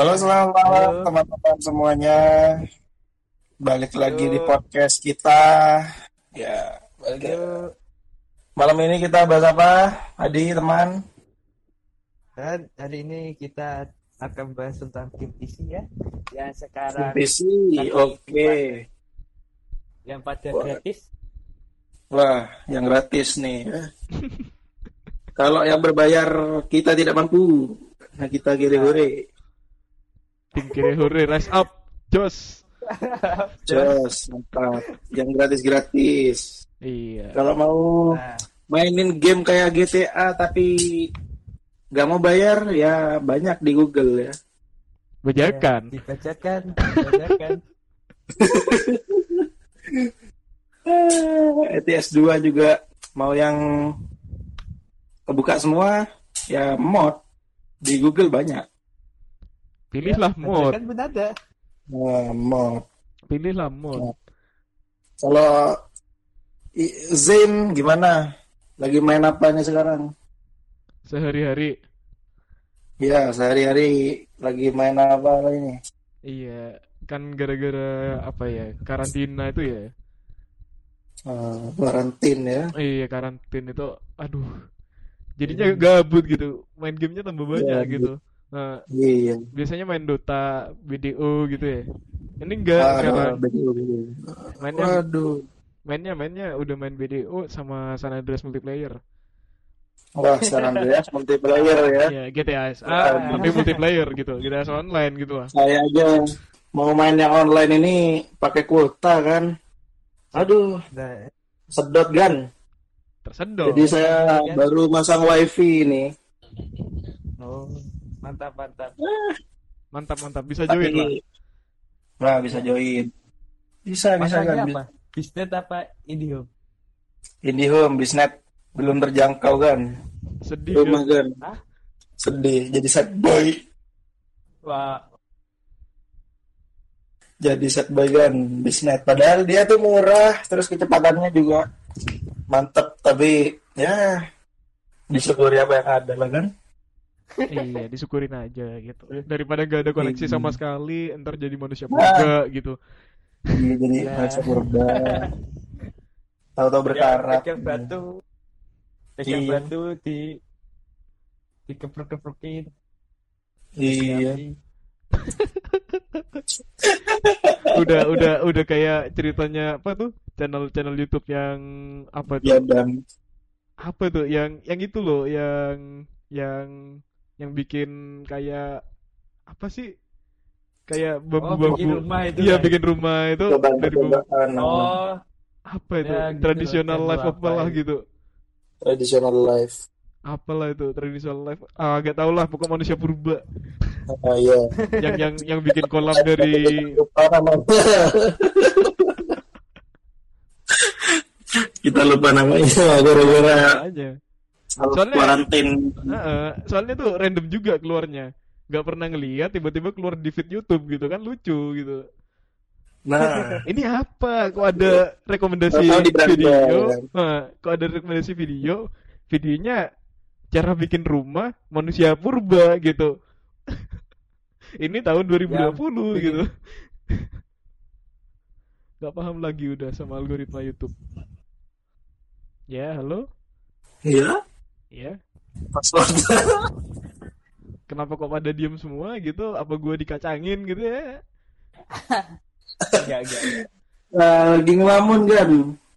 Halo selamat malam teman-teman semuanya. Balik lagi di podcast kita. Ya, balik ya. Malam ini kita bahas apa? Adi, teman. Dan hari ini kita akan bahas tentang game PC ya. Yang sekarang PC, Lagi oke. yang pada Wah. gratis. Wah, yang gratis nih. Kalau yang berbayar kita tidak mampu. Nah, kita gire-gire. Tim kiri hore rise up. Jos. Jos, mantap. Yang gratis-gratis. Iya. Kalau mau Nah, mainin game kayak GTA tapi nggak mau bayar ya banyak di Google ya. Bajakan. ya, dibacakan. Eh, ETS 2 juga mau yang kebuka semua ya mod di Google banyak. Pilihlah mod. Bacakan pun ada. Nah, mod. Pilihlah mod. Kalau I- Zain gimana? Lagi main apa nih sekarang? Sehari-hari. Ya, sehari-hari lagi main apa ini? Iya. Kan gara-gara apa ya? Karantina itu ya. Eh, karantin ya. Iya, karantin itu. Aduh. Jadinya gabut gitu. Main gamenya tambah banyak Gabut. gitu. Nah, Iya. biasanya main Dota, BDO gitu ya. Ini enggak Waduh, sekarang. betul, betul. Mainnya Waduh. mainnya mainnya udah main BDO sama San Andreas multiplayer. Wah, San Andreas multiplayer ya. Iya, GTA SA Waduh. tapi multiplayer gitu. GTA online gitu lah. Saya aja mau main yang online ini pakai kuota kan. Aduh, sedot kan. Tersedot. Jadi saya baru masang wifi ini. Mantap mantap. Mantap mantap bisa join lah. Tapi, nah bisa join. Bisa, bisa kan. Apa? Bisnet apa IndiHome? IndiHome, Bisnet belum terjangkau kan. Sedih Rumah kan? Hah? Sedih, jadi sad boy. Wah, Jadi sad boy kan, Bisnet. Padahal dia tuh murah, terus kecepatannya juga mantep. Tapi ya disyukuri apa yang ada lah kan. Iya, disyukurin aja gitu. Daripada gak ada koneksi Iya. sama sekali, ntar jadi manusia purba gitu. Iya, jadi Ya. manusia purba. Tahu-tahu berkarat. pegang batu, pegang Iya. batu di dikeprok-keprokin. Iya. Udah udah udah kayak ceritanya apa tuh? Channel-channel YouTube yang apa tuh? Ya dan Apa tuh? Yang yang itu loh, yang yang yang bikin kayak apa sih? Kayak Oh, bambu-bambu. bikin rumah itu. Iya, kan? bikin rumah itu coba dari bambu. coba Oh, Apa itu? Ya, gitu, Traditional channel life apa itu? gitu. traditional life. Apalah itu traditional life? Ah, gak tau lah, pokok manusia purba. Ah iya. yang yang yang bikin kolam dari. Kita lupa namanya gara-gara Soalnya- kuarantin. Heeh, soalnya tuh random juga keluarnya. Gak pernah ngeliat tiba-tiba keluar di feed YouTube gitu kan lucu gitu. Nah, Ini apa? Kok ada rekomendasi video? Hah, kok ada rekomendasi video? Videonya cara bikin rumah manusia purba gitu. Ini tahun 2020 bikin- gitu. Gak paham lagi udah sama algoritma YouTube. Ya, halo? iya. Ya. Password. Kenapa kok pada diem semua gitu? Apa gua dikacangin gitu ya? enggak enggak. enggak. Nah, lagi ngelamun kan.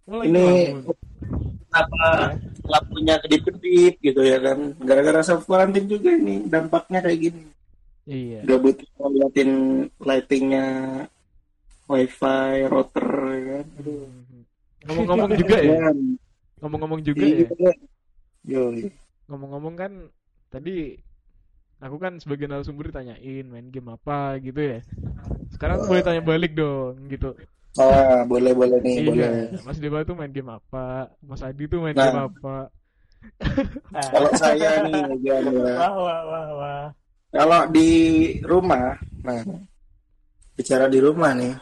Oh, Ini ngelamun. kenapa lampunya kedip-kedip gitu ya kan? Gara-gara self quarantine juga ini dampaknya kayak gini. Iya. Gak butuh ngeliatin lightingnya wifi router ya kan. Aduh. Ngomong-ngomong juga ya. Ngomong-ngomong juga Iya, ya. kan. Yoi. Ngomong-ngomong kan tadi aku kan sebagai narasumber ditanyain main game apa gitu ya. Sekarang boleh tanya balik dong gitu. Ah, boleh boleh nih, boleh. Iya. Mas Dewa tuh main game apa? Mas Adi tuh main Nah. game apa? Kalau saya nih, ya. wah wah wah wah. kalau di rumah, nah bicara di rumah nih,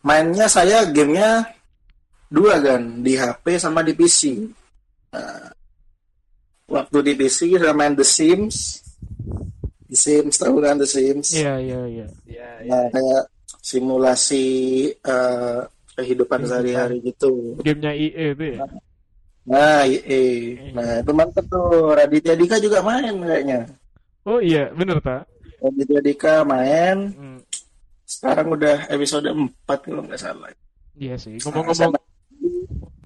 mainnya saya gamenya dua kan, di HP sama di PC. Nah, waktu di PC saya main The Sims, The Sims tahu kan The Sims Iya, iya, iya. Iya, iya. nah kayak simulasi eh, kehidupan sehari-hari gitu Gamenya EA itu ya. nah iya nah itu mantep tuh Raditya Dika juga main kayaknya Oh iya, bener tak? Raditya Dika main Hmm, sekarang udah episode 4 kalau nggak salah iya sih. Ngomong-ngomong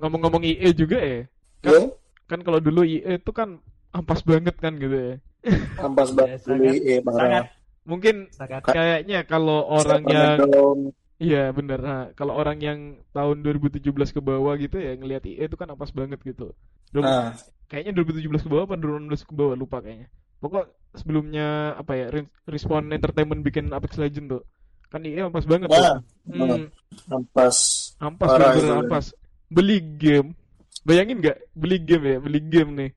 ngomong-ngomong EA juga ya. Kan, ya kan kalau dulu EA itu kan ampas banget kan gitu ya. ampas banget Ya, dulu sangat- iya parah Sangat Mungkin sangat kayaknya kalau orang yang. Iya bener, nah, kalau orang yang tahun 2017 ke bawah gitu ya ngelihat EA itu kan ampas banget gitu. Dulu- nah Kayaknya 2017 ke bawah apa 2016 ke bawah lupa kayaknya. Pokok sebelumnya apa ya Re- Respawn Entertainment bikin Apex Legends tuh. Kan EA ampas banget tuh. nah Hmm, ampas ampas ampas. Beli game. Bayangin nggak beli game ya, beli game nih.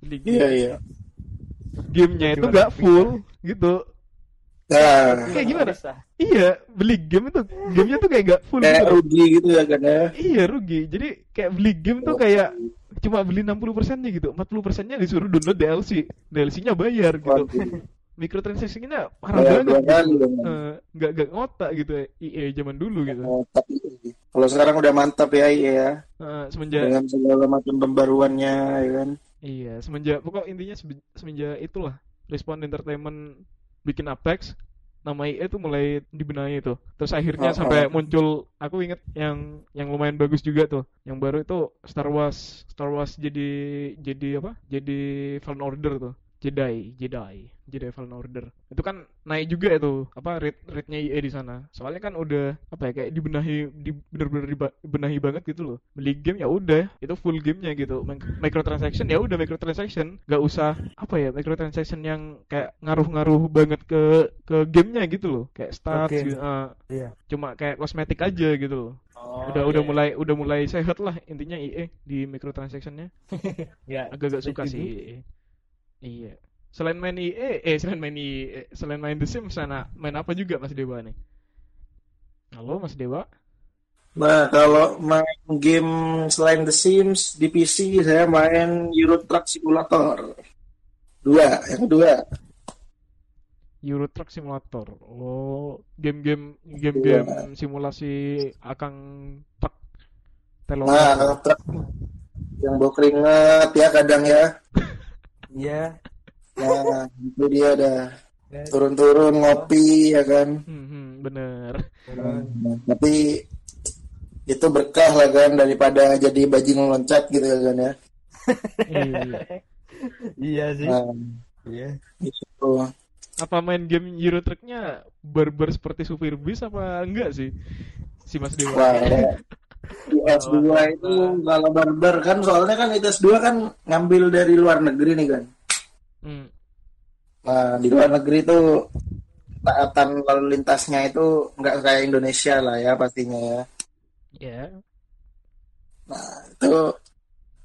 Beli game. iya iya Gamenya itu nggak full gitu. nah Kayak gimana? Bisa. Iya, beli game itu gamenya tuh kayak nggak full kayak gitu. rugi gitu ya kan ya Iya rugi. Jadi kayak beli game tuh kayak cuma beli 60 persennya gitu, 40 persennya disuruh download DLC, DLC-nya bayar gitu. Waduh, Microtransaction-nya parah bayar banget dua gitu. kali dong Eh, nggak nggak ngotak gitu ya, EA zaman dulu gitu. Oh, tapi kalau sekarang udah mantap ya iya ya. Eh, semenjak dengan segala macam pembaruannya ya kan. Iya semenjak pokok intinya semenjak itulah Respawn Entertainment bikin Apex nama EA tuh mulai dibenahi itu terus akhirnya Oh, sampai oh. muncul aku inget yang yang lumayan bagus juga tuh. Yang baru itu Star Wars Star Wars jadi jadi apa? Jadi Fallen Order tuh Jedi Jedi Jedi Fallen Order itu kan naik juga itu apa rate rate-nya EA di sana soalnya kan udah apa ya kayak dibenahi di bener-bener diba- dibenahi banget gitu loh beli game ya udah itu full gamenya gitu Mic- microtransaction ya udah microtransaction nggak usah apa ya microtransaction yang kayak ngaruh-ngaruh banget ke ke gamenya gitu loh kayak stats Oke. gitu, ah. Iya. cuma kayak kosmetik aja gitu loh Oh, udah udah iya. mulai udah mulai sehat lah intinya EA di microtransactionnya Ya, agak-agak suka sih EA. Iya. Selain main EA, eh selain main EA, selain main The Sims sana main apa juga Mas Dewa nih? Halo Mas Dewa? Nah, kalau main game selain The Sims di PC saya main Euro Truck Simulator. Dua, yang kedua. Euro Truck Simulator. Oh, game-game game-game simulasi akang truk telur. Nah, truk yang bau keringet ya kadang ya. Iya. Nah, itu dia dah. Ya, Turun-turun ngopi ya kan. Hmm, hmm, bener. turun. Nah, tapi itu berkah lah kan daripada jadi bajing loncat gitu ya kan ya. Iya. Iya sih. Nah, Iya. itu. Apa main game Euro Truck-nya barbar seperti supir bis apa enggak sih? Si Mas Dewa. Wah, ya. S2 itu kalau barbar kan soalnya kan itu S2 kan ngambil dari luar negeri nih kan. Hmm. Nah, di luar negeri itu taatan lalu lintasnya itu nggak kayak Indonesia lah ya pastinya ya. Ya. Itu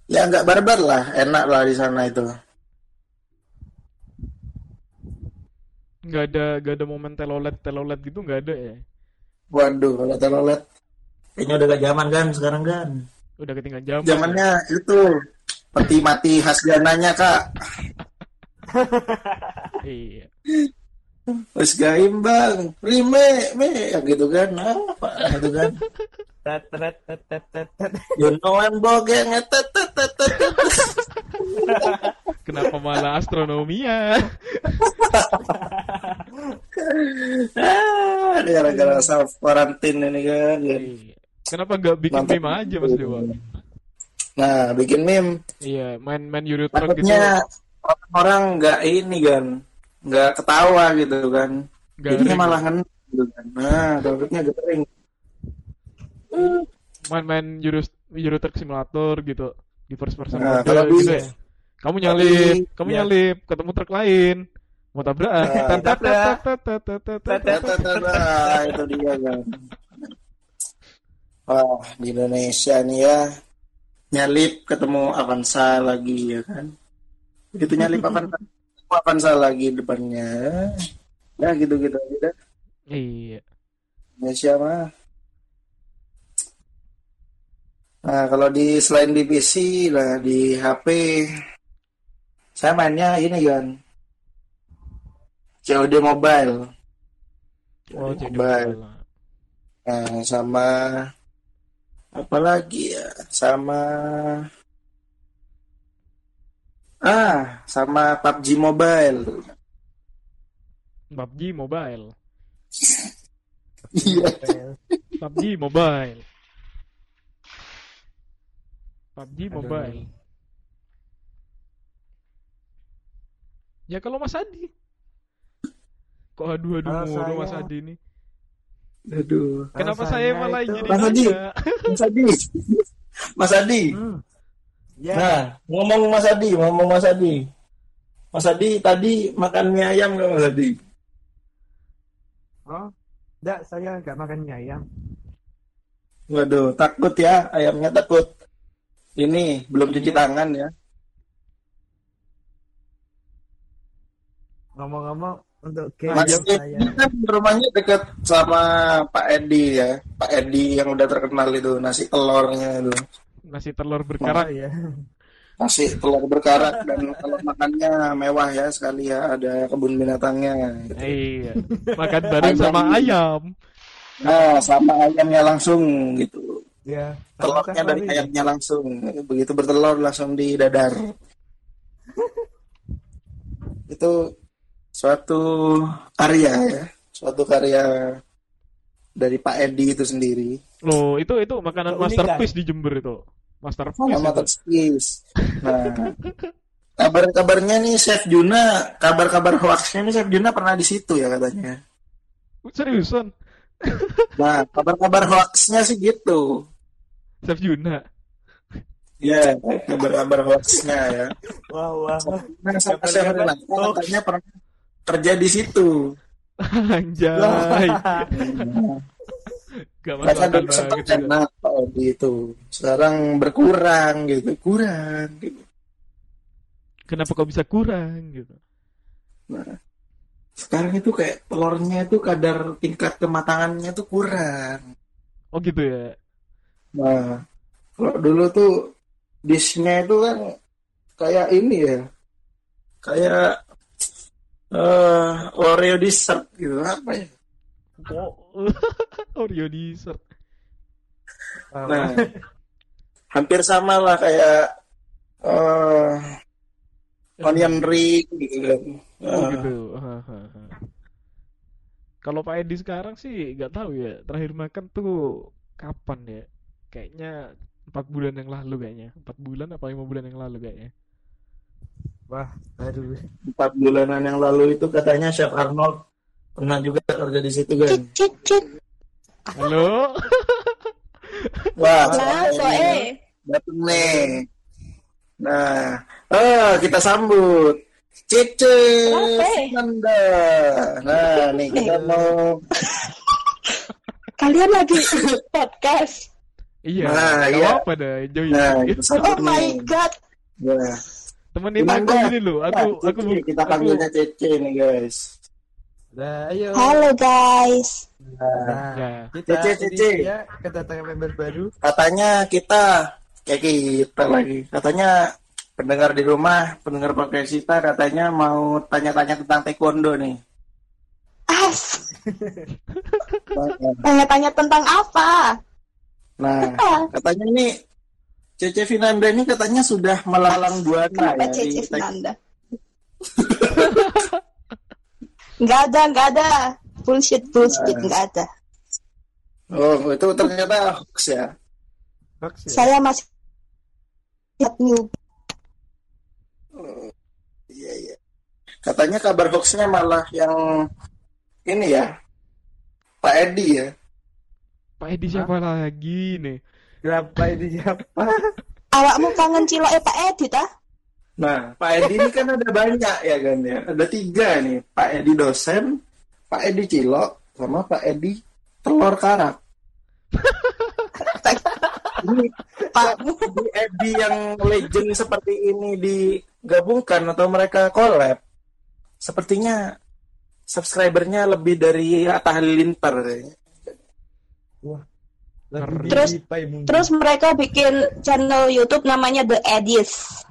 ya nggak barbar lah, enak lah di sana itu. nggak ada nggak ada momen telolet telolet gitu nggak ada ya Waduh, kalau telolet kayaknya udah gak zaman kan sekarang kan. udah ketinggalan zaman Zamannya itu peti mati khas gananya kak. iya Wes gaim bang, rime, me, ya gitu kan, apa gitu kan. Tet, tet, tet, tet, tet, tet. You know I'm bogeng, tet, tet, tet, tet, tet. kenapa malah astronomia Ah, ini gara-gara self quarantine ini kan. Iya. Kenapa nggak bikin Mantap. meme aja mas Dewa Nah, bikin meme. iya main main Euro Truck gitu orang nggak ini kan, nggak ketawa gitu kan. nggak Jadinya malah ngen gitu kan. Nah, takutnya garing. main-main Euro Euro Truck Simulator gitu di first person Nah, mode kalau gitu ya kamu nyalip di- kamu ya. nyalip ketemu truk lain mau tabrakan Nah, tabrak. tat, tat, tat, tat, tat, Tat, tat. Tata, tata, itu dia kan. Wah, di Indonesia nih ya nyalip ketemu Avanza lagi ya kan. Begitu nyalip Avanza, Avanza lagi depannya. Ya gitu-gitu aja. dah. iya Indonesia mah. Nah, kalau di selain di PC lah di HP saya mainnya ini kan. COD Mobile. Oh, Mobile. Nah, sama apa lagi ya? Sama ah, sama PUBG Mobile. PUBG Mobile. Iya. PUBG Mobile. PUBG Aduh. Mobile. Ya kalau Mas Adi. Kok aduh-aduh Kalau mulu Mas Adi nih. Aduh. Kenapa Rasanya saya malah itu- jadi Mas Adi. Mas Adi. Mas Adi. Hmm. Ya, Nah, ngomong Mas Adi, ngomong Mas Adi. Mas Adi tadi makan mie ayam nggak Mas Adi? oh, enggak, saya nggak makan mie ayam. Waduh, takut ya, ayamnya takut. Ini belum cuci tangan ya. Ngomong-ngomong untuk game Mas saya kan rumahnya dekat sama Pak Edi ya. Pak Edi yang udah terkenal itu nasi telurnya itu. Nasi telur Oh, berkarak. ya. Nasi telur berkarak dan kalau makannya mewah ya sekali ya, ada kebun binatangnya. Iya. Makan bareng sama ayam. Nah, sama ayamnya langsung gitu. Ya. Telurnya dari ayamnya langsung. Begitu bertelur langsung di dadar. Itu suatu karya ya, suatu karya dari Pak Edi itu sendiri. Loh, itu itu makanan Keunikan. masterpiece di Jember itu. Masterpiece. Sama itu. terskis. Nah, kabar-kabarnya nih Chef Juna, kabar-kabar hoaxnya nih Chef Juna pernah di situ ya katanya. Seriusan? Nah, kabar-kabar hoaxnya sih gitu. Chef Juna. Ya, kabar-kabar hoaxnya ya. Wah, wah. Nah, sama Chef Renata katanya pernah kerja di situ. Anjay. Gak Masa dulu sempat enak Odi itu. Sekarang berkurang gitu, kurang gitu. Kenapa kok bisa kurang gitu? Nah, sekarang itu kayak telurnya itu kadar tingkat kematangannya tuh kurang. Oh gitu ya. Nah, kalau dulu tuh dishnya itu kan kayak ini ya, kayak eh Oreo dessert gitu apa ya? Kok Oreo dessert. Nah, hampir sama lah kayak eh onion ring gitu kan. Oh Eh, gitu. Kalau Pak Edi sekarang sih nggak tahu ya. Terakhir makan tuh kapan ya? Kayaknya empat bulan yang lalu kayaknya. Empat bulan apa lima bulan yang lalu kayaknya. Wah, aduh. empat bulanan yang lalu itu katanya Chef Arnold pernah juga kerja di situ kan. Cik cik cik. Halo. Wah, Nah, soe. datang nih. Nah, oh, kita sambut Cice? Nanda. Nah, nih kita mau Kalian lagi podcast. Iya. Nah, iya. apa dah. Nah, Oh my god. Ya. Temenin Gimana? aku gini loh. Aku Nah, aku Cici, kita panggilnya Cice nih guys. Nah, ayo. Halo guys. Nah, Nah, Ya. kita ini Cici. ya kedatangan member baru. katanya kita kayak kita lagi. Katanya pendengar di rumah, pendengar podcast kita katanya mau tanya-tanya tentang taekwondo nih. As. Tanya-tanya tentang apa? Nah, katanya ini Cece Finanda ini katanya sudah melalang buana Kenapa ya di Cece taek- Fernanda? Nggak ada, nggak ada. Bullshit, bullshit, nggak ada. Oh, itu ternyata hoax ya. Hoax ya? Saya masih new. Iya, iya. Katanya kabar hoaxnya malah yang ini ya. Pak Edi ya. Pak Edi siapa lagi nih? Berapa ini siapa? Awakmu kangen cilok eh Pak Edi tah? Nah, Pak Edi ini kan ada banyak ya kan ya. Ada tiga nih. Pak Edi dosen, Pak Edi Cilok, sama Pak Edi Telur Karak. Ini Pak di Edi yang legend seperti ini digabungkan atau mereka collab, sepertinya subscribernya lebih dari Atta Halilintar kayaknya. Lebih Terus-. Terus mereka bikin channel YouTube namanya The Edis.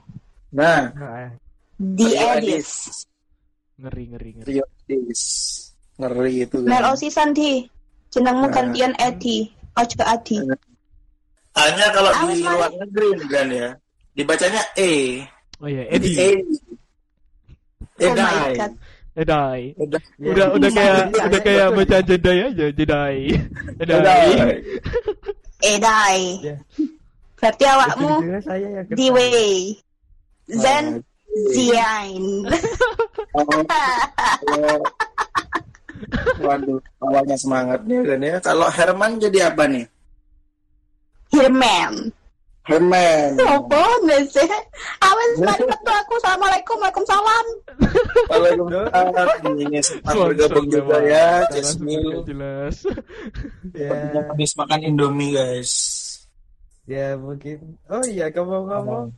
Nah, Nah, The The Edis. ngeri ngeri ngeri Rio Dis. Ngeri itu Mel kan. Osisan di. Jenengmu Nah. gantian Edi. Ojo Adi. Hanya kalau Awas, di luar negeri nih kan ya. Dibacanya E. oh iya Edi E. Oh my Edai. god. Edai Udah. Udah udah kayak udah kayak baca Jedi aja Jedi Edai Edai. Edai. Ya. Berarti awakmu kena. Diwe. Zen Ziain. oh. Waduh, awalnya semangat nih kan ya. Kalau Herman jadi apa nih? Hirman. Herman. Apa sih? Awas mari metu aku. Assalamualaikum. Waalaikumsalam. Waalaikumsalam. Ini sempat bergabung juga ya, Jasmine. jelas Ya, Habis makan Indomie guys. ya mungkin. Oh iya, ngomong-ngomong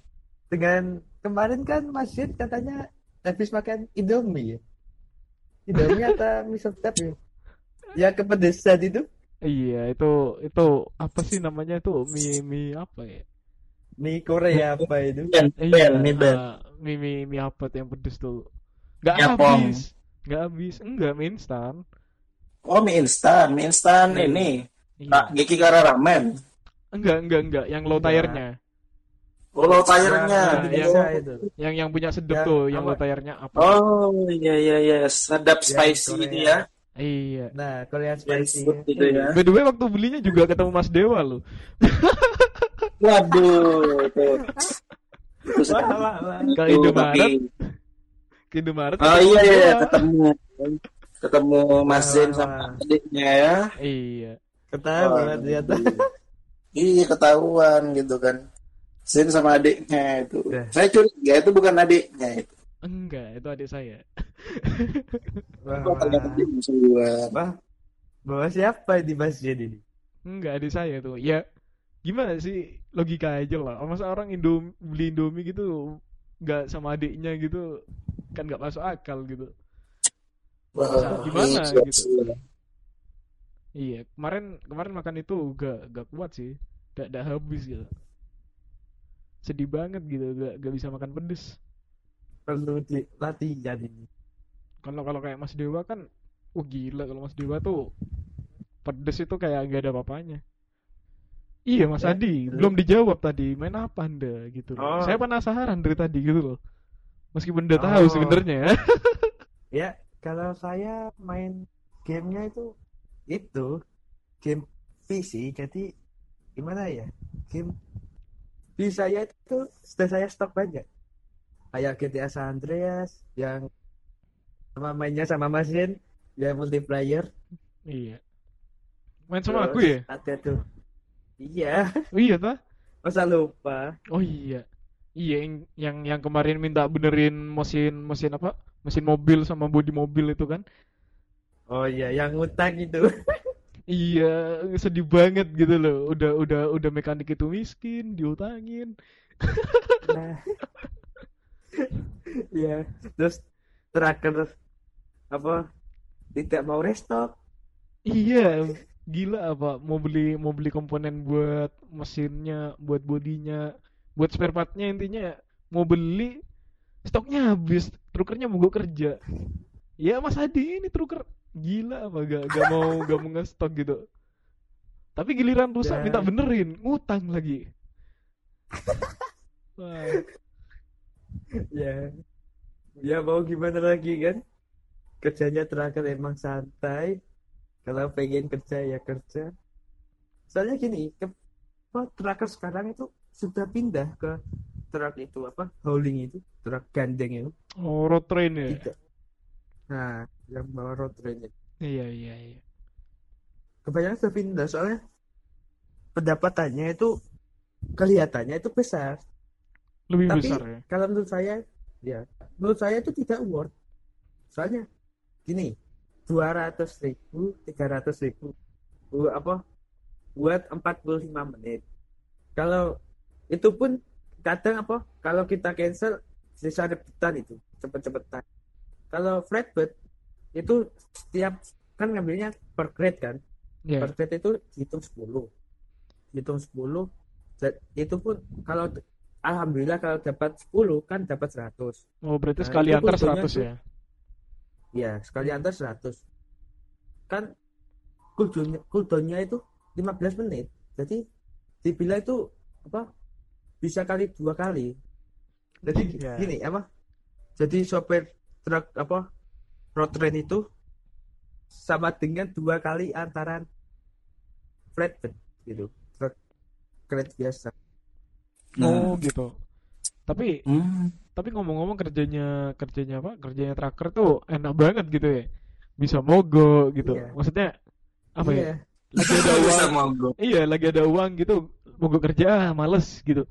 dengan kemarin kan Masjid katanya habis makan Indomie ya. Indomie atau mie sedap ya? Ya kepedesan itu. iya itu itu apa sih namanya tuh mie mie apa ya Mie Korea apa itu? Ben, Iya, Ben, mie Ben. mie mie mie apa tuh yang pedes tuh? Yapong. habis, nggak habis, enggak mie instan. Oh mie instan, mie instan Iya. ini. Iya. Pak Geki Kara Ramen. Enggak, enggak, enggak, yang low Enggak. tire-nya. Oh. Nah, Bisa yang- itu. Yang yang punya sedep Yang tuh, yang apa? low tire-nya apa? Oh iya iya iya, sedap spicy Korea. itu ya. Iya. Nah, Korean Spicy spicy. food gitu ya. By the way, waktu belinya juga ketemu Mas Dewa loh. Waduh, itu. Itu wah, wah. Ke ke Indomaret. Oh iya iya ketemu ketemu Mas Zen Wah, sama adiknya ya. Iya. Ketahuan ternyata. Iya ketahuan gitu kan. Zen sama adiknya itu. Udah. Saya curiga itu bukan adiknya itu. Enggak, itu adik saya. Wah, wah. bawa siapa di masjid ini? Enggak, adik saya tuh. Ya, gimana sih logika aja lah. Masa orang Indo beli Indomie gitu nggak sama adiknya gitu kan nggak masuk akal gitu. Wah, Gimana iya, gitu? iya. Iya, kemarin kemarin makan itu gak gak kuat sih, gak, gak habis gitu. Sedih banget gitu, gak, gak bisa makan pedes. Perlu latihan ini. Kalau kalau kayak Mas Dewa kan, oh gila kalau Mas Dewa tuh pedes itu kayak gak ada apa-apanya. Iya Mas Ya, Adi, betul. belum dijawab tadi, main apa anda gitu loh. Oh. Saya penasaran dari tadi gitu loh. Meskipun udah tahu Oh. sebenarnya. Ya, kalau saya main gamenya itu itu game PC jadi gimana ya game di saya itu sudah saya stok banyak kayak GTA San Andreas yang sama mainnya sama mesin yang multiplayer Iya. Main sama Terus aku ya? ada tuh iya Oh iya tah? masa lupa Oh iya. Iya yang yang yang kemarin minta benerin mesin mesin apa? Mesin mobil sama bodi mobil itu kan. oh iya yang ngutang itu Iya, sedih banget gitu loh. Udah udah udah mekanik itu miskin, diutangin. nah ya terus terakhir apa tidak mau restock Iya, gila apa? Mau beli mau beli komponen buat mesinnya, buat bodinya, buat spare partnya intinya mau beli stoknya habis, trukernya mau kerja. Ya Mas Adi ini truker gila apa gak gak mau gak mau nge-stok gitu. Tapi giliran rusak Ya. minta benerin, ngutang lagi. Wah, ya ya mau gimana lagi kan kerjanya terakhir emang santai kalau pengen kerja ya kerja soalnya gini ke apa, sekarang itu sudah pindah ke truk itu apa hauling itu truk gandeng itu oh road train ya? tidak nah yang bawa road train itu Iya iya iya. kebanyakan sudah pindah soalnya pendapatannya itu kelihatannya itu besar Lebih Tapi besar ya. kalau menurut saya, ya menurut saya itu tidak worth. Soalnya gini, dua ratus ribu, tiga ratus ribu, bu- apa buat 45 menit. Kalau itu pun kadang apa? Kalau kita cancel sisa rebutan itu cepet-cepetan. Kalau flatbed itu setiap kan ngambilnya per grade kan? Iya. Per grade itu hitung 10 hitung 10 dan itu pun kalau alhamdulillah kalau dapat 10 kan dapat 100 Oh berarti Nah, sekali antar kuncinya 100 tuh- ya? Ya sekali antar 100 kan cooldownnya cooldownnya itu 15 menit jadi dibilang itu apa bisa kali dua kali jadi Iya. gini apa jadi sopir truk apa road train itu sama dengan dua kali antaran flatbed gitu truk kereta biasa Oh gitu. Tapi Hmm. tapi ngomong-ngomong kerjanya kerjanya apa? Kerjanya tracker tuh enak banget gitu ya. Bisa mogok gitu. Iya. Maksudnya apa ya? Iya. Lagi ada Bisa uang. Iya, lagi ada uang gitu. Mogok kerja ah, males gitu.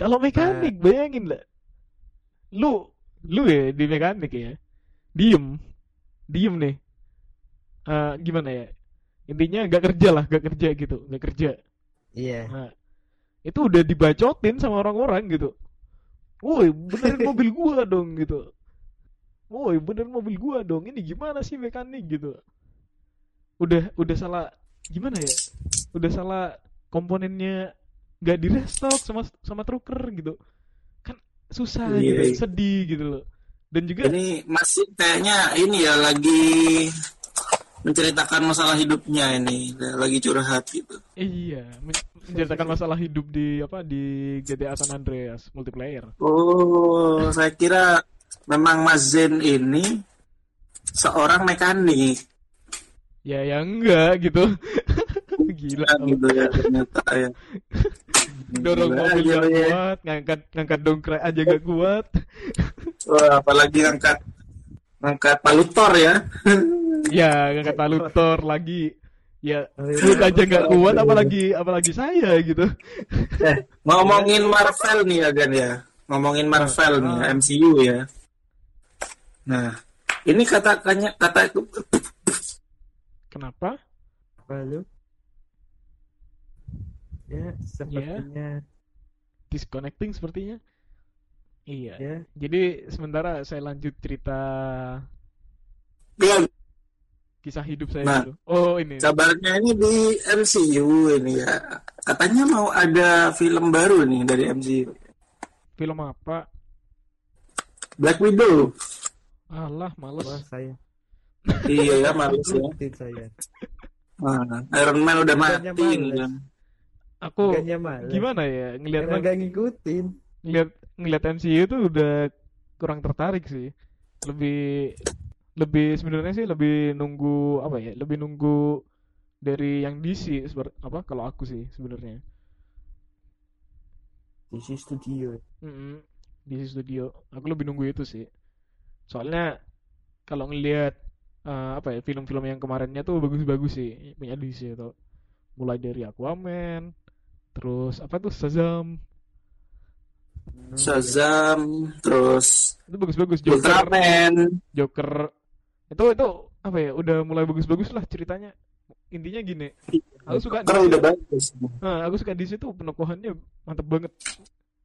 Kalau mekanik bayangin lah. Lu lu ya di mekanik ya. Diem. Diem nih. Eh, gimana ya? Intinya gak kerja lah, gak kerja gitu, gak kerja. iya Nah, itu udah dibacotin sama orang-orang gitu. Woi, benerin mobil gua dong gitu. Woi, benerin mobil gua dong. Ini gimana sih mekanik gitu. Udah udah salah gimana ya? Udah salah komponennya nggak di restock sama sama trucker gitu. Kan susah Iya, gitu, iya. sedih gitu loh. Dan juga Ini masih kayaknya ini ya lagi menceritakan masalah hidupnya ini, lagi curhat gitu. iya, men- menceritakan masalah hidup di apa di GTA San Andreas multiplayer. Oh, saya kira memang Mas Zen ini seorang mekanik Ya ya enggak gitu. Gila. gitu ya ternyata ya. dorong Gila mobil gak ya. kuat, ngangkat ngangkat dongkrak aja gak kuat. Wah, apalagi ngangkat ngangkat palutor ya. ya ngangkat palutor lagi. Ya food aja gak kuat, apalagi apalagi saya gitu. Eh, ngomongin Marvel nih ya Gan ya. Ngomongin Marvel nih ya, MCU ya. Nah, ini katakannya kata Kenapa? lalu ya sepertinya Disconnecting sepertinya. Iya. ya Jadi sementara saya lanjut cerita Gan, kisah hidup saya Nah. dulu. Oh ini. kabarnya ini di MCU ini ya. Katanya mau ada film baru nih dari MCU. Film apa? Black Widow. Alah, wah males. saya iya ya, males ya. saya Nah, Iron Man udah Bukannya mati ini males. kan. Aku bukannya gimana ya ngelihat emang gak ngikutin ngeliat ngeliat MCU tuh udah kurang tertarik sih lebih lebih sebenarnya sih lebih nunggu apa ya lebih nunggu dari yang DC seper- apa kalau aku sih sebenarnya. DC Studio. Mm-mm, DC Studio. Aku lebih nunggu itu sih. Soalnya kalau ngelihat eh, apa ya film-film yang kemarinnya tuh bagus-bagus sih punya DC itu. Mulai dari Aquaman terus apa tuh Shazam. Shazam, terus itu bagus-bagus Joker. Ultraman. Joker itu itu apa ya udah mulai bagus-bagus lah ceritanya. Intinya gini aku suka DC udah bagus. nah, aku suka DC tuh penokohannya mantep banget.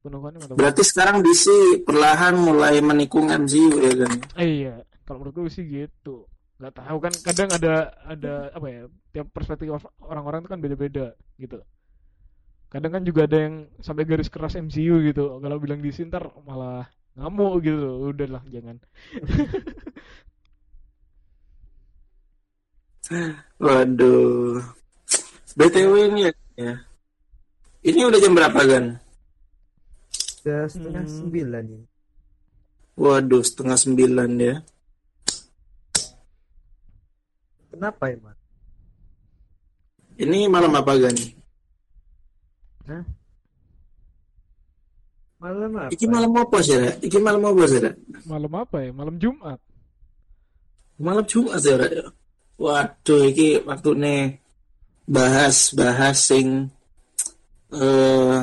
Penokohannya mantep banget. Berarti sekarang DC perlahan mulai menikung MCU ya kan. eh, iya kalau menurutku sih gitu. Nggak tahu kan kadang ada ada apa ya tiap perspektif orang-orang itu kan beda-beda gitu. Kadang kan juga ada yang sampai garis keras MCU gitu. Kalau bilang DC ntar malah ngamuk gitu. Udahlah jangan Waduh. BTW ini ya. ya. Ini udah jam berapa kan? Udah setengah Hmm. sembilan ini Waduh, setengah sembilan ya. kenapa emang Ini malam apa kan? malam apa Iki malam apa sih? Rek? Iki malam apa sih? Rek? malam apa ya malam Jumat Malam Jumat sih. Rek? Waduh, iki waktu nih bahas bahas sing eh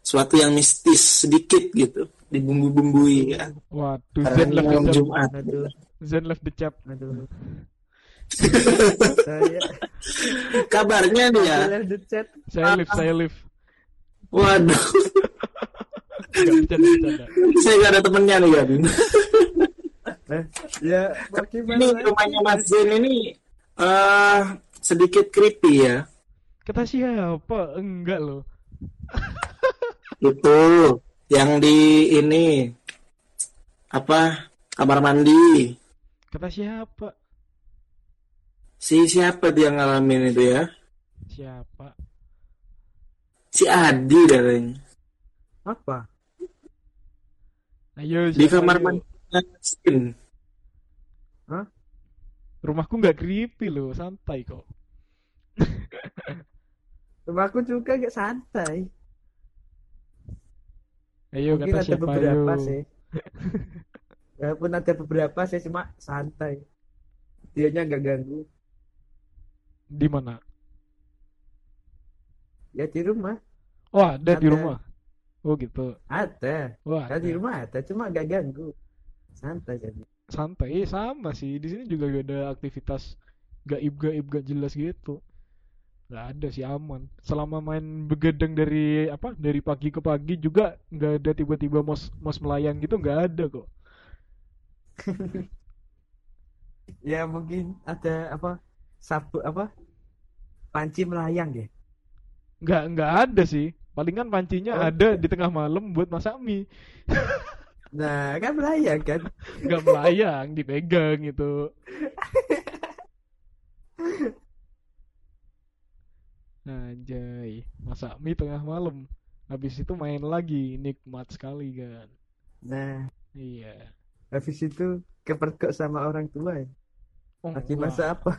suatu yang mistis sedikit gitu, dibumbu-bumbui ya. waduh Zen ini left the Jumat. Zen left the chat aduh saya Kabarnya nih ya. saya the chat saya live saya live Waduh, saya gak ada temennya nih kan. eh ya Ini rumahnya Mas Zen ini eh sedikit creepy ya. kata siapa enggak loh Itu yang di ini apa kamar mandi. Kata siapa? Si siapa dia ngalamin itu ya? Siapa? Si Adi katanya. Apa? Ayo, Di kamar mandi. Skin. Rumahku nggak creepy loh, santai kok. Rumahku juga kayak santai. Ayo Mungkin kata ada siapa beberapa ayo. sih. Walaupun ada beberapa sih cuma santai. Dianya nggak ganggu. Di mana? Ya di rumah Oh, ada di rumah. Oh gitu. ada. Wah, di ada. rumah ada, cuma nggak ganggu. Santai jadi. Santai sama sih. Di sini juga gak ada aktivitas gaib gaib gak jelas gitu. Nggak ada sih aman. Selama main begadang dari apa dari pagi ke pagi juga nggak ada tiba-tiba mos mos melayang gitu nggak ada kok. Ya mungkin ada apa sabu apa panci melayang ya. nggak nggak ada sih. Palingan pancinya Oh. ada di tengah malam buat masak mie Nah kan melayang kan. nggak melayang dipegang gitu Anjay, masak mie tengah malam. Habis itu main lagi, nikmat sekali kan. Nah Iya. habis itu kepergok sama orang tua ya. Oh, Lagi masa apa?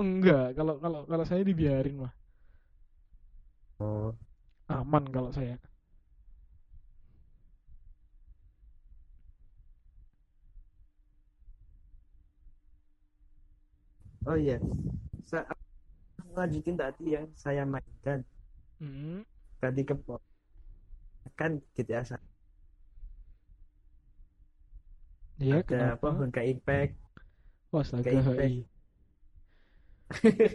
Enggak, kalau kalau kalau saya dibiarin mah. Oh. Aman kalau saya. Oh iya. Sa lanjutin tadi yang saya mainkan Hmm. tadi ke kan GTA satu Iya, ada apa kenapa? Honkai Impact Wah, Kayak HI.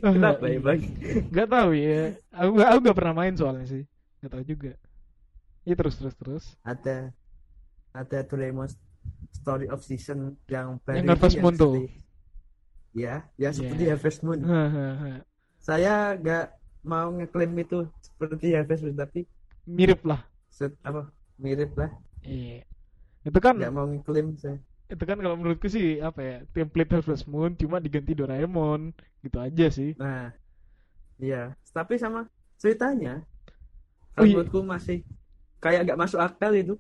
kenapa ya bang Nggak tahu ya. Aku nggak aku nggak pernah main soalnya sih. Nggak tahu juga. Iya terus terus terus. ada ada Doraemon Story of Season yang baru Yang Harvest Moon tuh. Seperti- ya ya seperti Iya. Harvest Moon saya nggak mau ngeklaim itu seperti Harvest Moon tapi Mirip lah. set, apa mirip lah Iya. Itu kan nggak mau ngeklaim saya itu kan kalau menurutku sih apa ya template Harvest Moon cuma diganti Doraemon gitu aja sih nah iya tapi sama ceritanya Oh, iya. menurutku masih kayak nggak masuk akal itu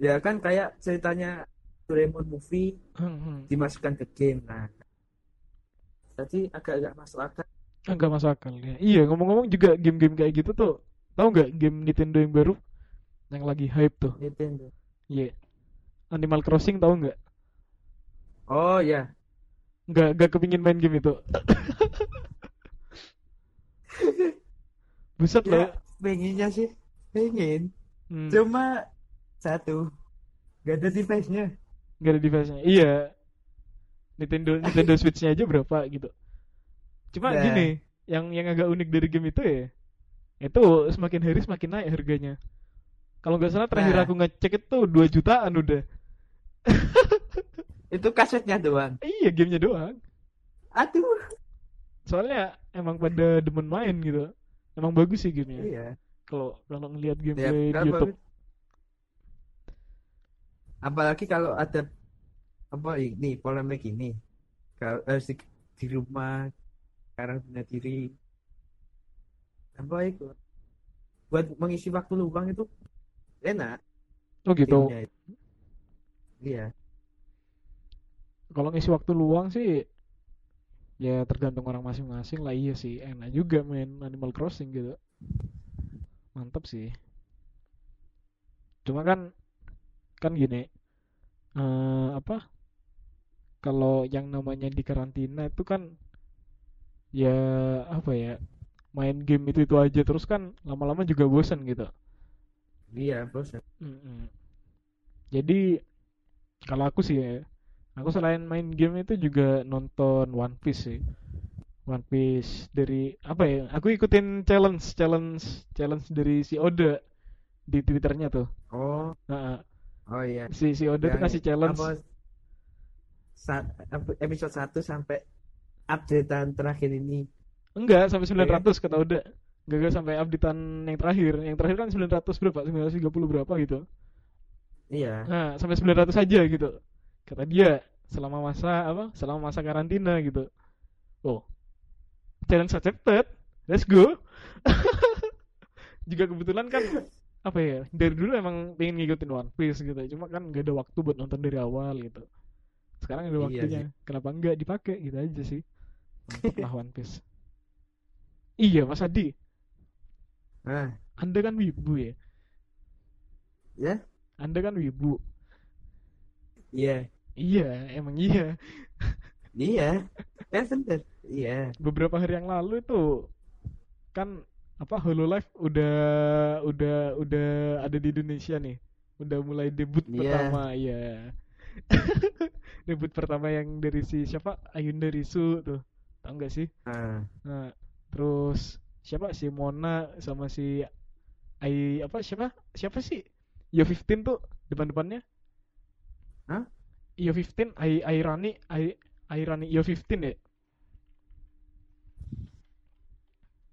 ya kan kayak ceritanya Doraemon movie Hmm, hmm. dimasukkan ke game nah. Jadi agak nggak masuk akal. Enggak masuk akal ya. Iya ngomong-ngomong juga game-game kayak gitu tuh tahu nggak game Nintendo yang baru? Yang lagi hype tuh. Nintendo. Iya. Animal Crossing tahu nggak? Oh ya nggak nggak kepingin main game itu. Buset ya loh. pengennya sih. Pengen. Hmm, cuma satu. Nggak ada device-nya nggak ada device-nya. Iya. Nintendo Nintendo Switch-nya aja berapa gitu. Cuma Nah. gini yang yang agak unik dari game itu ya itu semakin hari semakin naik harganya. Kalau nggak salah terakhir Nah. aku ngecek itu 2 jutaan udah. Itu kasetnya doang? Iya gamenya doang. Aduh. Soalnya emang pada demen main gitu. Emang bagus sih gamenya. Iya. Kalau kalau ngelihat Ya, gameplay di kan YouTube. bagus. Apalagi kalau ada apa ini polemik ini. Kalau harus di, di rumah karantina diri. Apa itu? Buat mengisi waktu luang itu enak. Oh gitu. Iya. Kalau ngisi waktu luang sih ya tergantung orang masing-masing lah. Iya sih enak juga main Animal Crossing gitu. Mantap sih. Cuma kan kan gini eh apa kalau yang namanya di karantina itu kan ya apa ya main game itu itu aja terus kan lama-lama juga bosan gitu iya bos Mm-mm. Jadi kalau aku sih ya, aku selain main game itu juga nonton One Piece sih. One Piece dari apa ya? Aku ikutin challenge challenge challenge dari si Oda di Twitternya tuh. oh Nah, oh iya si si Oda tuh kasih challenge. apa, sa- apa, episode 1 sampai updatean terakhir ini Enggak, sampai Iya. 900 kata Oda. Enggak, enggak sampai updatean yang terakhir. Yang terakhir kan 900 berapa? 930 berapa gitu. iya Nah, sampai 900 aja gitu. Kata dia. selama masa apa selama masa karantina gitu oh challenge accepted let's go juga kebetulan kan apa ya dari dulu emang pengen ngikutin One Piece gitu cuma kan gak ada waktu buat nonton dari awal gitu. Sekarang ada Iya waktunya sih. kenapa enggak dipakai gitu aja sih. Lah One Piece. Iya Mas Adi. Nah, anda kan wibu ya? Ya, anda kan wibu. Iya, iya emang iya. Iya, kan bener, iya, beberapa hari yang lalu itu kan apa Hololive udah udah udah ada di Indonesia nih. Udah mulai debut Iya. pertama iya. Debut pertama yang dari si siapa? Ayunda Risu tuh. Tau nggak sih? Ah, nah terus siapa? Si Mona sama si Ai apa siapa? Siapa sih? Yo 15 tuh depan-depannya. Hah? Yo 15 Ai Airani Ai Airani Yo 15 ya?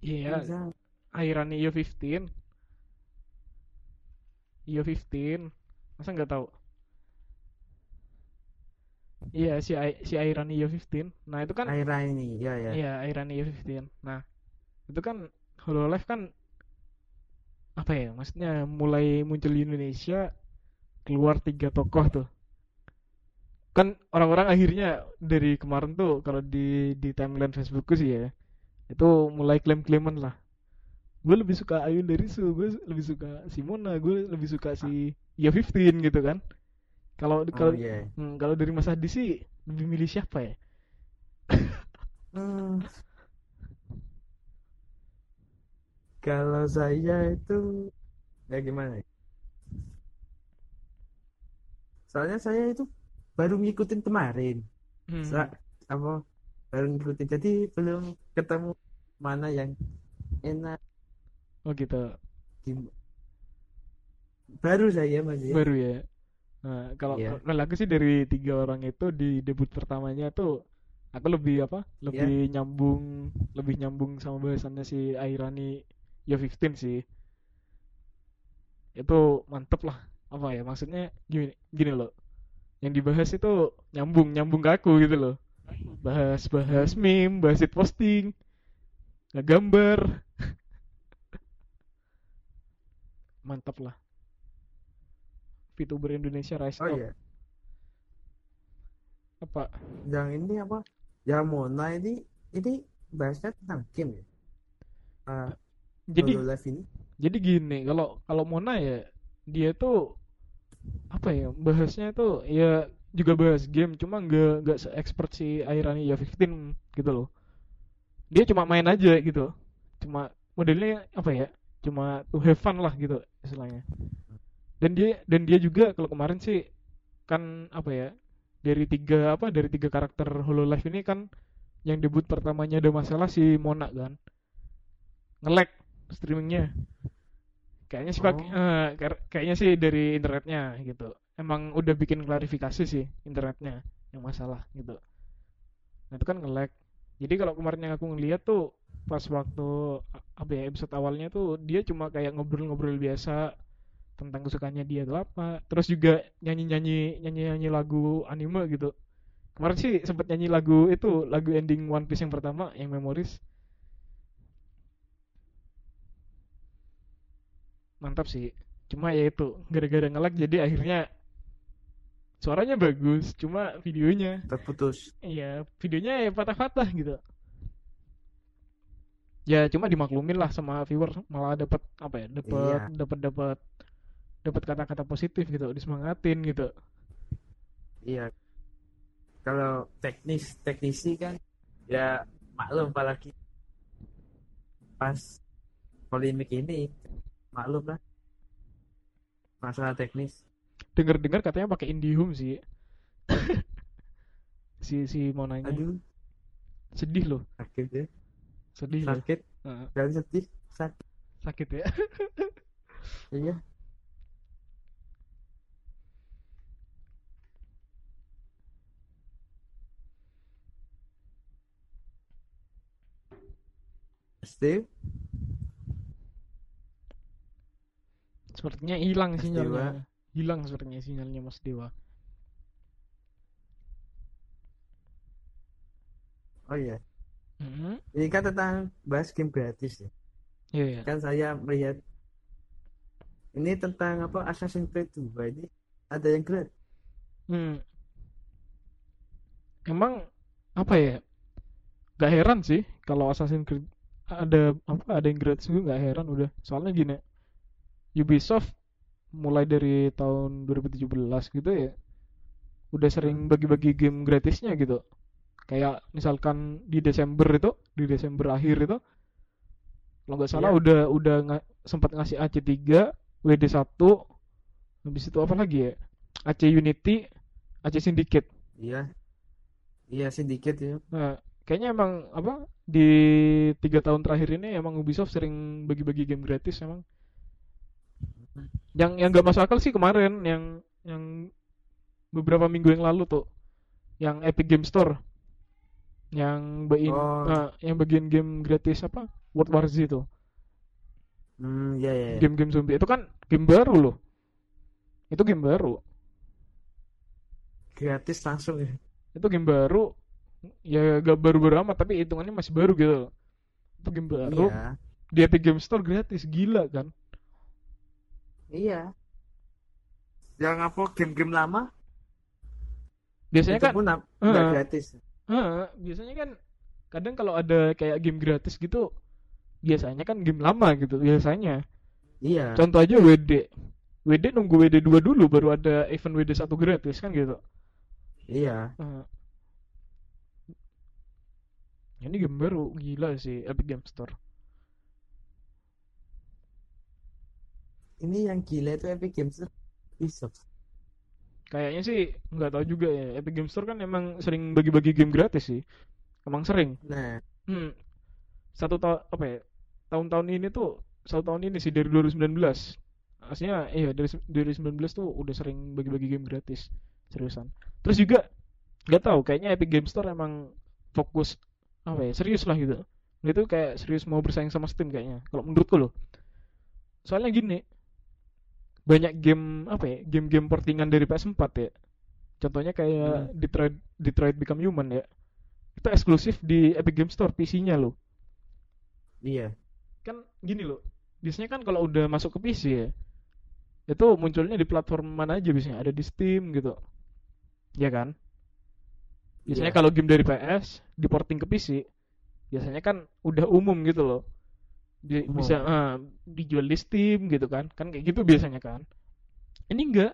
Iya, bisa. Airani Iyo 15 Iyo 15 masa nggak tahu? Iya si Ai- si Airani Iyo 15 nah itu kan Aira ini, ya, ya, iya Airani Iyo 15 nah itu kan Hololive kan apa ya maksudnya mulai muncul di Indonesia keluar tiga tokoh tuh. Kan orang-orang akhirnya dari kemarin tuh kalau di di timeline Facebookku sih ya itu mulai klaim-klaiman lah gue lebih suka Ayun dari Su gue lebih suka Simona gue lebih suka si Iya 15 gitu kan kalau oh, kalau iya. hmm, kalau dari Mas Adi sih lebih milih siapa ya Hmm. Kalau saya itu ya gimana ya? Soalnya saya itu baru ngikutin kemarin. Hmm. Sa- apa baru ngikutin jadi belum ketemu mana yang enak oh gitu. Baru saya masih baru ya. Nah kalau Iya. kalau aku sih dari tiga orang itu di debut pertamanya tuh aku lebih apa lebih nyambung lebih nyambung sama bahasannya si Airani Yo 15 sih. Itu mantep lah. Apa ya maksudnya gini gini loh. Yang dibahas itu nyambung nyambung ke aku gitu loh. Bahas bahas meme bahas it posting gambar mantap lah. VTuber Indonesia rise oh up. iya. Apa? Yang ini apa? Yang Mona ini ini bahasnya tentang game ya? Ah, jadi ini. jadi gini kalau kalau Mona ya dia tuh apa ya bahasnya tuh ya juga bahas game cuma nggak nggak se expert si Airani ya 15 gitu loh. Dia cuma main aja gitu. Cuma modelnya apa ya cuma to have fun lah gitu istilahnya. Dan dia dan dia juga kalau kemarin sih kan apa ya dari tiga apa dari tiga karakter Hololive ini kan yang debut pertamanya ada masalah si Mona kan. Nge-lag streamingnya. Kayaknya sih pakai Oh. eh, kar- kayaknya sih dari internetnya gitu. Emang udah bikin klarifikasi sih internetnya yang masalah gitu. Nah itu kan nge-lag. Jadi kalau kemarin yang aku ngeliat tuh pas waktu apa ya episode awalnya tuh dia cuma kayak ngobrol-ngobrol biasa tentang kesukaannya dia tuh apa. Terus juga nyanyi-nyanyi nyanyi-nyanyi lagu anime gitu. Kemarin sih sempet nyanyi lagu itu lagu ending One Piece yang pertama yang Memories. Mantap sih. Cuma ya itu gara-gara nge-lag jadi akhirnya suaranya bagus cuma videonya. Terputus. Iya videonya ya patah-patah gitu ya cuma dimaklumin lah sama viewer malah dapat apa ya dapat Iya. dapat dapat dapat kata-kata positif gitu disemangatin gitu. Iya. Kalau teknis teknisi kan ya maklum apalagi pas polemik ini maklum lah. Masalah teknis. Dengar-dengar katanya pakai IndiHome sih. Si si mau nanya aduh. Sedih loh. Sakit ya sedih loh sakit. Heeh, dan sedih sakit sakit ya? Iya. Steve? Sepertinya hilang Mas sinyalnya. Dewa. hilang sepertinya sinyalnya Mas Dewa. Oh iya Hmm, ini kan tentang bahas game gratis ya iya iya. kan saya melihat ini tentang apa Assassin's Creed 2 ini ada yang gratis Hmm. Emang apa ya? Gak heran sih kalau Assassin's Creed ada apa ada yang gratis gue gak heran udah. Soalnya gini, Ubisoft mulai dari tahun 2017 gitu ya udah sering bagi-bagi game gratisnya gitu. Kayak misalkan di Desember itu, di Desember akhir itu kalau nggak salah Iya. udah udah nga- sempat ngasih AC3, WD1, habis itu apa lagi ya? AC Unity, AC Syndicate. iya iya sedikit ya Nah, kayaknya emang apa di tiga tahun terakhir ini emang Ubisoft sering bagi-bagi game gratis emang. Yang yang nggak masuk akal sih kemarin yang yang beberapa minggu yang lalu tuh, yang Epic Game Store, yang bagian Oh. nah, yang bagian game gratis apa? World War Z itu, hmm iya iya. game-game zombie. Itu kan game baru loh, itu game baru, gratis langsung ya. Itu game baru, ya gak baru-baru amat tapi hitungannya masih baru gitu loh. Itu game baru. iya. Di Epic Game Store gratis. Gila kan? Iya. Yang apa game-game lama? Biasanya itu kan pun eh, gratis eh, biasanya kan kadang kalau ada kayak game gratis gitu biasanya kan game lama gitu biasanya. Iya. Contoh aja WD WD nunggu WD 2 dulu baru ada event WD 1 gratis kan gitu. Iya. Eh. ini game baru gila sih Epic Game Store. Ini yang gila itu Epic Games Ubisoft kayaknya sih nggak tahu juga ya Epic Game Store kan emang sering bagi-bagi game gratis sih emang sering nah Hmm. Satu tahun apa ya? Tahun-tahun ini tuh satu tahun ini sih dari 2019. Aslinya iya dari se- dari 19 tuh udah sering bagi-bagi game gratis. Seriusan. Terus juga nggak tahu kayaknya Epic Game Store emang fokus apa ya? Serius lah gitu. Dia tuh kayak serius mau bersaing sama Steam kayaknya. Kalau menurutku loh. Soalnya gini. Banyak game apa ya? Game-game portingan dari PS4 ya. Contohnya kayak Detroit Detroit Become Human ya. Itu eksklusif di Epic Game Store PC-nya loh. iya Kan gini loh. Biasanya kan kalau udah masuk ke PC ya, itu munculnya di platform mana aja biasanya ada di Steam gitu. Ya kan? Biasanya Iya. kalau game dari PS diporting ke PC, biasanya kan udah umum gitu loh. Di- Umum. bisa ah, dijual di Steam gitu kan. Kan kayak gitu biasanya kan. Ini enggak.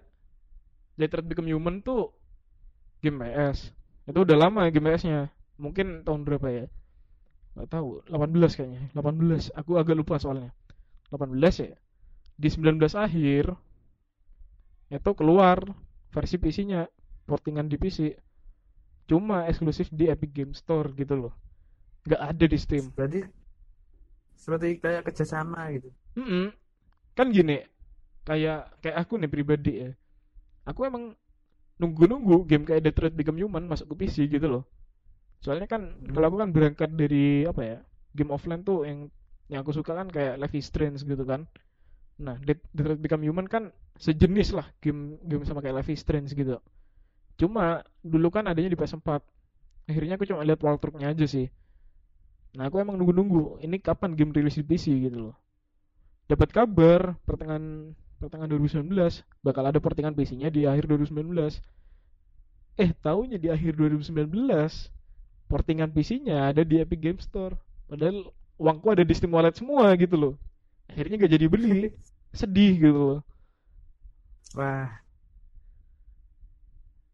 Detroit Become Human tuh game PS. Itu udah lama game PS-nya. Mungkin tahun berapa ya? Nggak tahu, 18 kayaknya. 18. Aku agak lupa soalnya. 18 ya. Di 19 akhir itu keluar versi PC-nya, portingan di PC. Cuma eksklusif di Epic Game Store gitu loh. Nggak ada di Steam. berarti seperti kayak kerjasama gitu Mm-mm. Kan gini, kayak kayak aku nih pribadi ya. Aku emang nunggu-nunggu game kayak Detroit Become Human masuk ke PC gitu loh. Soalnya kan kalau aku kan berangkat dari apa ya? Game offline tuh yang yang aku suka kan kayak Life is Strange gitu kan. Nah, Det- Detroit Become Human kan sejenis lah game game sama kayak Life is Strange gitu. Cuma dulu kan adanya di PS4. Akhirnya aku cuma lihat walkthrough-nya aja sih. Nah, aku emang nunggu-nunggu ini kapan game rilis di PC gitu loh. Dapat kabar pertengahan pertengahan 2019 bakal ada portingan PC-nya di akhir 2019. Eh, taunya di akhir 2019 portingan PC-nya ada di Epic Game Store. Padahal uangku ada di Steam Wallet semua gitu loh. Akhirnya gak jadi beli. Sedih gitu loh. wah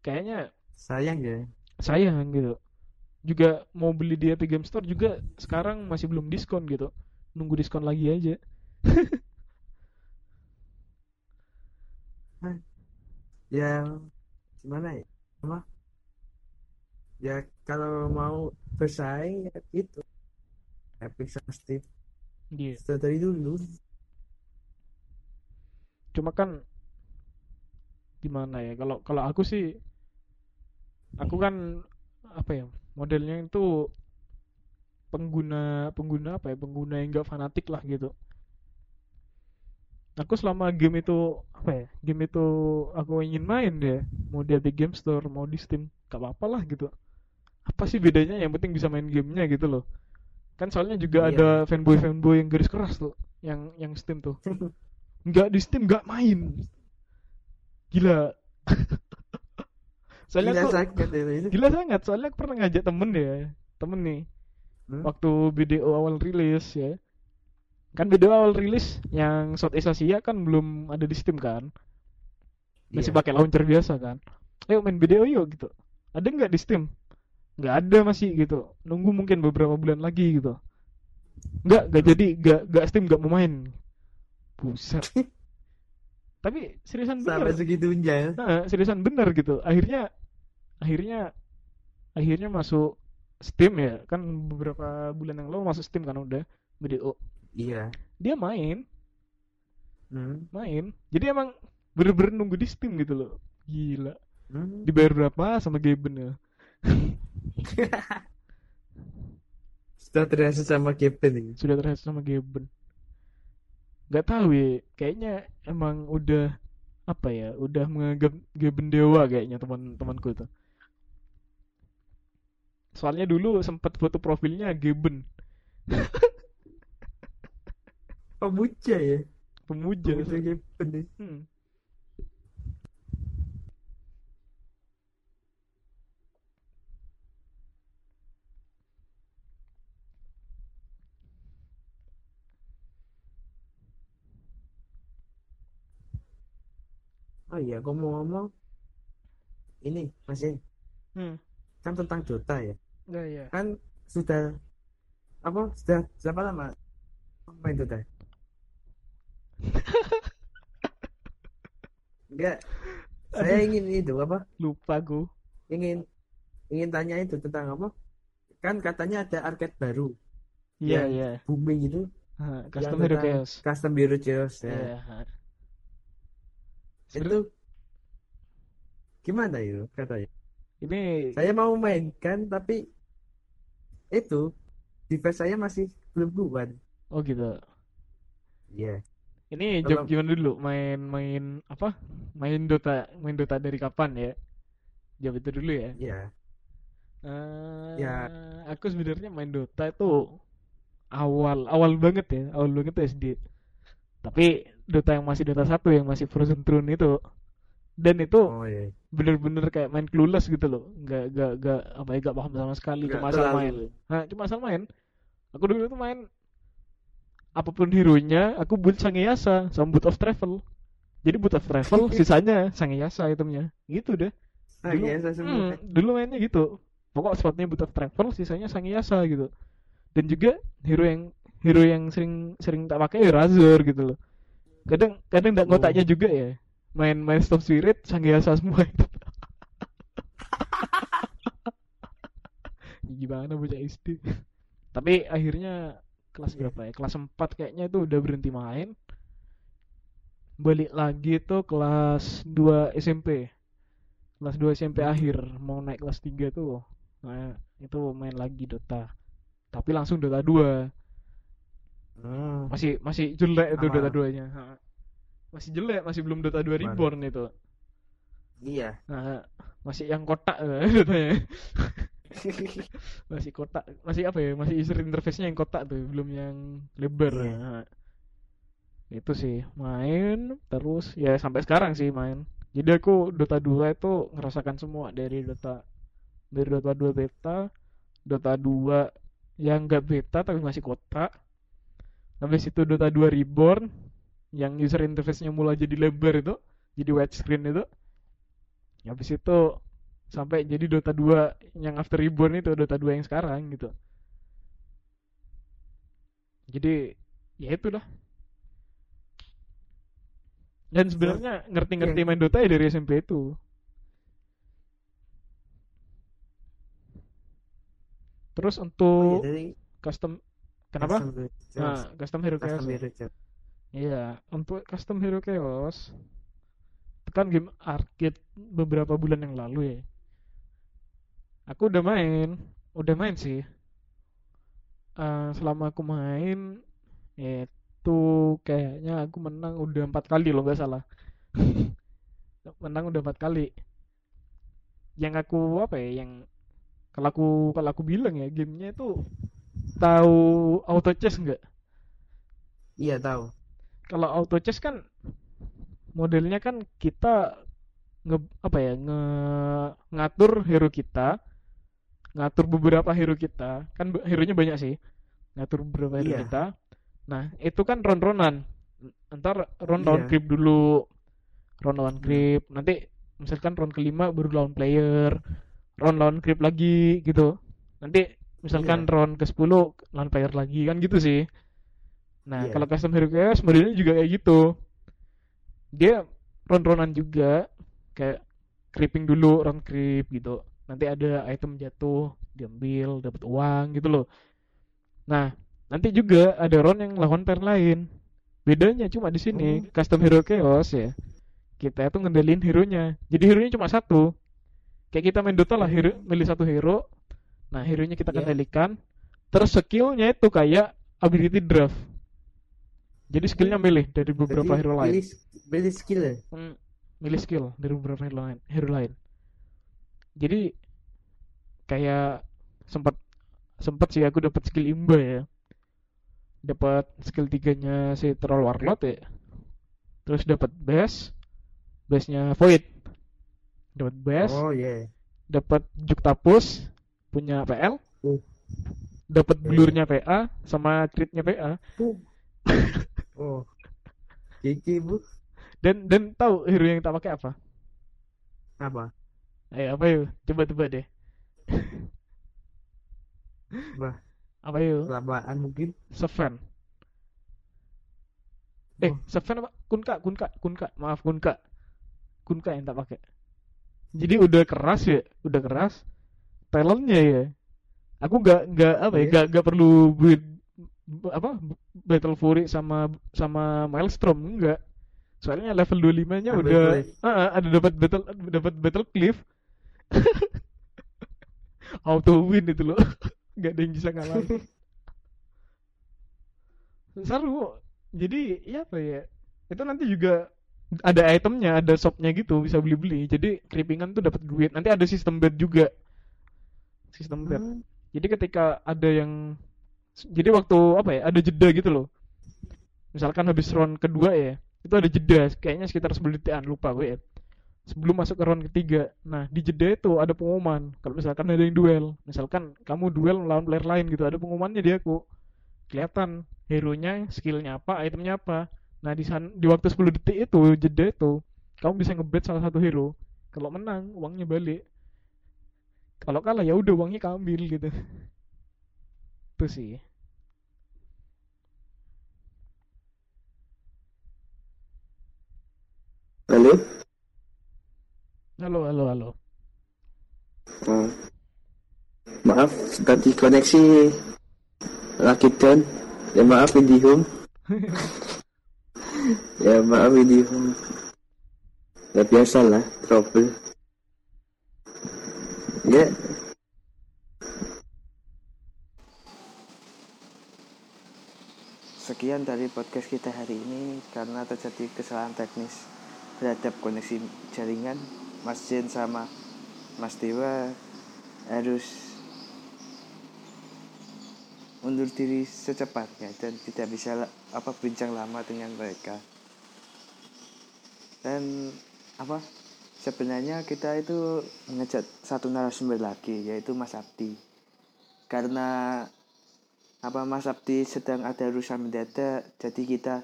Kayaknya sayang ya sayang gitu. Juga mau beli di Epic Game Store juga sekarang masih belum diskon gitu. Nunggu diskon lagi aja. ya gimana ya apa ya kalau mau bersaing ya gitu Epic sama Steam Iya. sudah dari dulu Cuma kan gimana ya? Kalau kalau aku sih aku kan apa ya? Modelnya itu pengguna pengguna apa ya? Pengguna yang enggak fanatik lah gitu. Aku selama game itu apa ya? Game itu aku ingin main ya, mau di Epic Game Store, mau di Steam, gak apa-apa lah gitu. apa sih bedanya yang penting bisa main gamenya gitu loh kan soalnya juga Iya. ada fanboy fanboy yang garis keras tuh yang yang Steam tuh nggak di Steam nggak main gila soalnya Gila aku itu, itu. gila sangat. Soalnya aku pernah ngajak temen ya temen nih. Hmm? waktu video awal rilis ya. Kan video awal rilis yang Southeast Asia kan belum ada di Steam kan? Masih Iya. pakai launcher biasa kan? Ayo main video yuk gitu. Ada nggak di Steam? Nggak ada masih gitu. Nunggu mungkin beberapa bulan lagi gitu. Nggak nggak jadi nggak nggak Steam nggak mau main. Buset. Tapi seriusan sampai bener segitunya. Ya. Nah, seriusan bener gitu. Akhirnya akhirnya akhirnya masuk Steam ya. Kan beberapa bulan yang lalu masuk Steam kan udah video iya. Dia main. Hmm. main. Jadi emang bener-bener nunggu di Steam gitu loh. Gila. Hmm. dibayar berapa sama Gaben ya? Sudah terasa sama Kevin ini. Sudah terhasil sama Gaben. Nggak tahu ya kayaknya emang udah apa ya udah menganggap Gaben dewa kayaknya teman-temanku itu soalnya dulu sempat foto profilnya Gaben pemuja ya? Pemuja. Pemuja Kevin nih Hmm. oh iya aku mau ngomong ini masih Hmm. Kan tentang Dota ya? Nggak, ya. kan sudah apa sudah berapa lama main Dota? Enggak. Saya ingin itu apa? Lupa gue ingin ingin tanya itu tentang apa? Kan katanya ada arcade baru. Iya Yang iya. booming itu. Ha, custom hero chaos. custom hero chaos ya. Iya, ha. itu gimana itu katanya ini saya mau mainkan tapi itu device saya masih belum kuat oh gitu. Iya. Ini Kalau- gimana dulu main main apa? Main Dota main Dota dari kapan ya? Jawab itu dulu ya. Iya. Eh, Ya. aku sebenarnya main Dota itu awal awal banget ya, awal banget tuh SD. Tapi Dota yang masih Dota 1 yang masih Frozen Throne itu dan itu oh iya bener-bener kayak main clueless gitu loh, nggak nggak nggak apa ya nggak paham sama sekali, Nggak cuma asal terlalu. main. Nah, cuma asal main. Aku dulu tuh main apa pun hero-nya, aku build Sangeyasa sama Boot of Travel. Jadi Boot of Travel sisanya Sangeyasa itemnya. Gitu deh. Dulu- iya Hmm, dulu mainnya gitu. Pokok spotnya Boot of Travel, sisanya Sangiyasa gitu. Dan juga hero yang hero yang sering sering tak pakai ya Razor gitu loh. Kadang kadang nggak Oh. ngotaknya juga ya. Main main Stop Spirit Sangiyasa semua itu. Gimana bocah SD. Tapi akhirnya kelas berapa ya? Kelas 4 kayaknya itu udah berhenti main. Balik lagi tuh kelas 2 SMP kelas 2 SMP akhir mau naik kelas 3 tuh nah, itu main lagi Dota tapi langsung Dota 2 Hmm. masih masih jelek itu. Dota 2 nya. Masih jelek masih belum Dota 2 Reborn itu. Iya. Nah, masih yang kotak eh, Dotanya. Masih kotak masih apa ya masih user interface-nya yang kotak tuh belum yang lebar. Iya. Nah, itu sih main terus. Ya sampai sekarang sih main. Jadi aku Dota 2 itu ngerasakan semua dari Dota dari Dota 2 beta Dota 2 yang enggak beta tapi masih kotak. Habis itu Dota 2 Reborn yang user interface-nya mulai jadi lebar itu jadi widescreen itu. Habis itu sampai jadi Dota 2 yang after Reborn itu Dota 2 yang sekarang gitu. Jadi ya itulah. Dan sebenarnya ngerti-ngerti Yang- main Dota ya dari SMP itu. Terus Oh, untuk iya, dari custom kenapa? Custom nah custom hero custom hero. Iya, untuk custom hero chaos kan game arcade beberapa bulan yang lalu ya. Aku udah main, udah main sih. Eh, selama aku main itu kayaknya aku menang udah empat kali loh nggak salah. menang udah empat kali. Yang aku apa ya, yang kalau aku kalau aku bilang ya gamenya itu tahu auto chess nggak Iya tahu. Kalau auto chess kan modelnya kan kita nge apa ya nge ngatur hero kita ngatur beberapa hero kita. Kan be- hero-nya banyak sih. Ngatur beberapa hero Iya. kita. Nah itu kan round-roundan ntar round lawan Iya. creep dulu. Round lawan creep. Nanti misalkan round kelima baru lawan player. Round lawan creep lagi gitu. Nanti misalkan Iya. round ke 10 lawan player lagi. Kan gitu sih nah Iya. kalau custom hero chaos modelnya juga kayak gitu. Dia round-roundan juga kayak creeping dulu round creep gitu. Nanti ada item jatuh diambil dapat uang gitu loh. Nah nanti juga ada round yang lawan pair lain. Bedanya cuma di sini Oh. custom hero chaos ya kita itu ngendalin hero nya jadi hero nya cuma satu. Kayak kita main Dota lah hero milih satu hero. Nah hero nya kita Iya. kendalikan. Terus skillnya itu kayak ability draft jadi skillnya milih dari beberapa Jadi, hero lain Pilih, pilih skill ya. Hmm, milih skill dari beberapa hero lain hero lain jadi kayak sempat sempat sih aku dapat skill imba ya dapat skill tiganya si troll warlord ya terus dapat base base nya void dapat base Oh iya. dapat juktapus punya PL Uh. dapat Iya. blurnya PA sama critnya PA Oh. Kiki bu. dan dan tahu hero yang tak pakai apa Apa? ayo apa yuk coba coba deh Apa? apa yuk Kelamaan mungkin. Seven. Eh, Oh. Seven apa? Kunka, Kunka, Kunka. Maaf, Kunka. Kunka yang tak pakai. Jadi udah keras ya, udah keras. Talentnya ya. Aku nggak nggak apa ya, Iya. nggak nggak perlu build apa Battle Fury sama sama Maelstrom enggak. Soalnya level 25-nya Ambil udah. Ah, ada dapat battle dapat battle cliff. Auto win itu loh. Nggak ada yang bisa ngalahin. seru jadi ya apa ya itu nanti juga ada itemnya ada shopnya gitu bisa beli beli jadi creepingan tuh dapat duit nanti ada sistem bet juga sistem bet Hmm. jadi ketika ada yang jadi waktu apa ya ada jeda gitu loh. Misalkan habis round kedua ya itu ada jeda kayaknya sekitar 10 detikan lupa gue ya. Sebelum masuk ke round ketiga. Nah di jeda itu ada pengumuman. Kalau misalkan ada yang duel misalkan kamu duel melawan player lain gitu ada pengumumannya di aku. Kelihatan hero nya skillnya apa itemnya apa. Nah di san di waktu 10 detik itu jeda itu kamu bisa ngebet salah satu hero. Kalau menang uangnya balik. Kalau kalah ya udah uangnya kamu ambil gitu itu sih Halo? halo halo halo Oh. Maaf, tadi koneksi lagi down. Ya maaf Indihome. ya maaf Indihome. Ya biasa lah, trouble. Ya, Sekian dari podcast kita hari ini karena terjadi kesalahan teknis terhadap koneksi jaringan Mas Jen sama Mas Dewa harus undur diri secepatnya dan tidak bisa apa bincang lama dengan mereka. Dan apa sebenarnya kita itu mengejak satu narasumber lagi yaitu Mas Abdi. Karena apa Mas Abdi sedang ada urusan mendadak jadi kita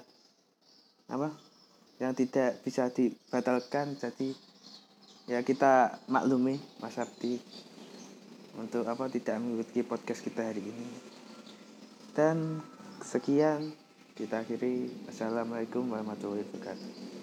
apa yang tidak bisa dibatalkan jadi ya kita maklumi Mas Abdi untuk apa tidak mengikuti podcast kita hari ini. Dan sekian kita akhiri. Assalamualaikum warahmatullahi wabarakatuh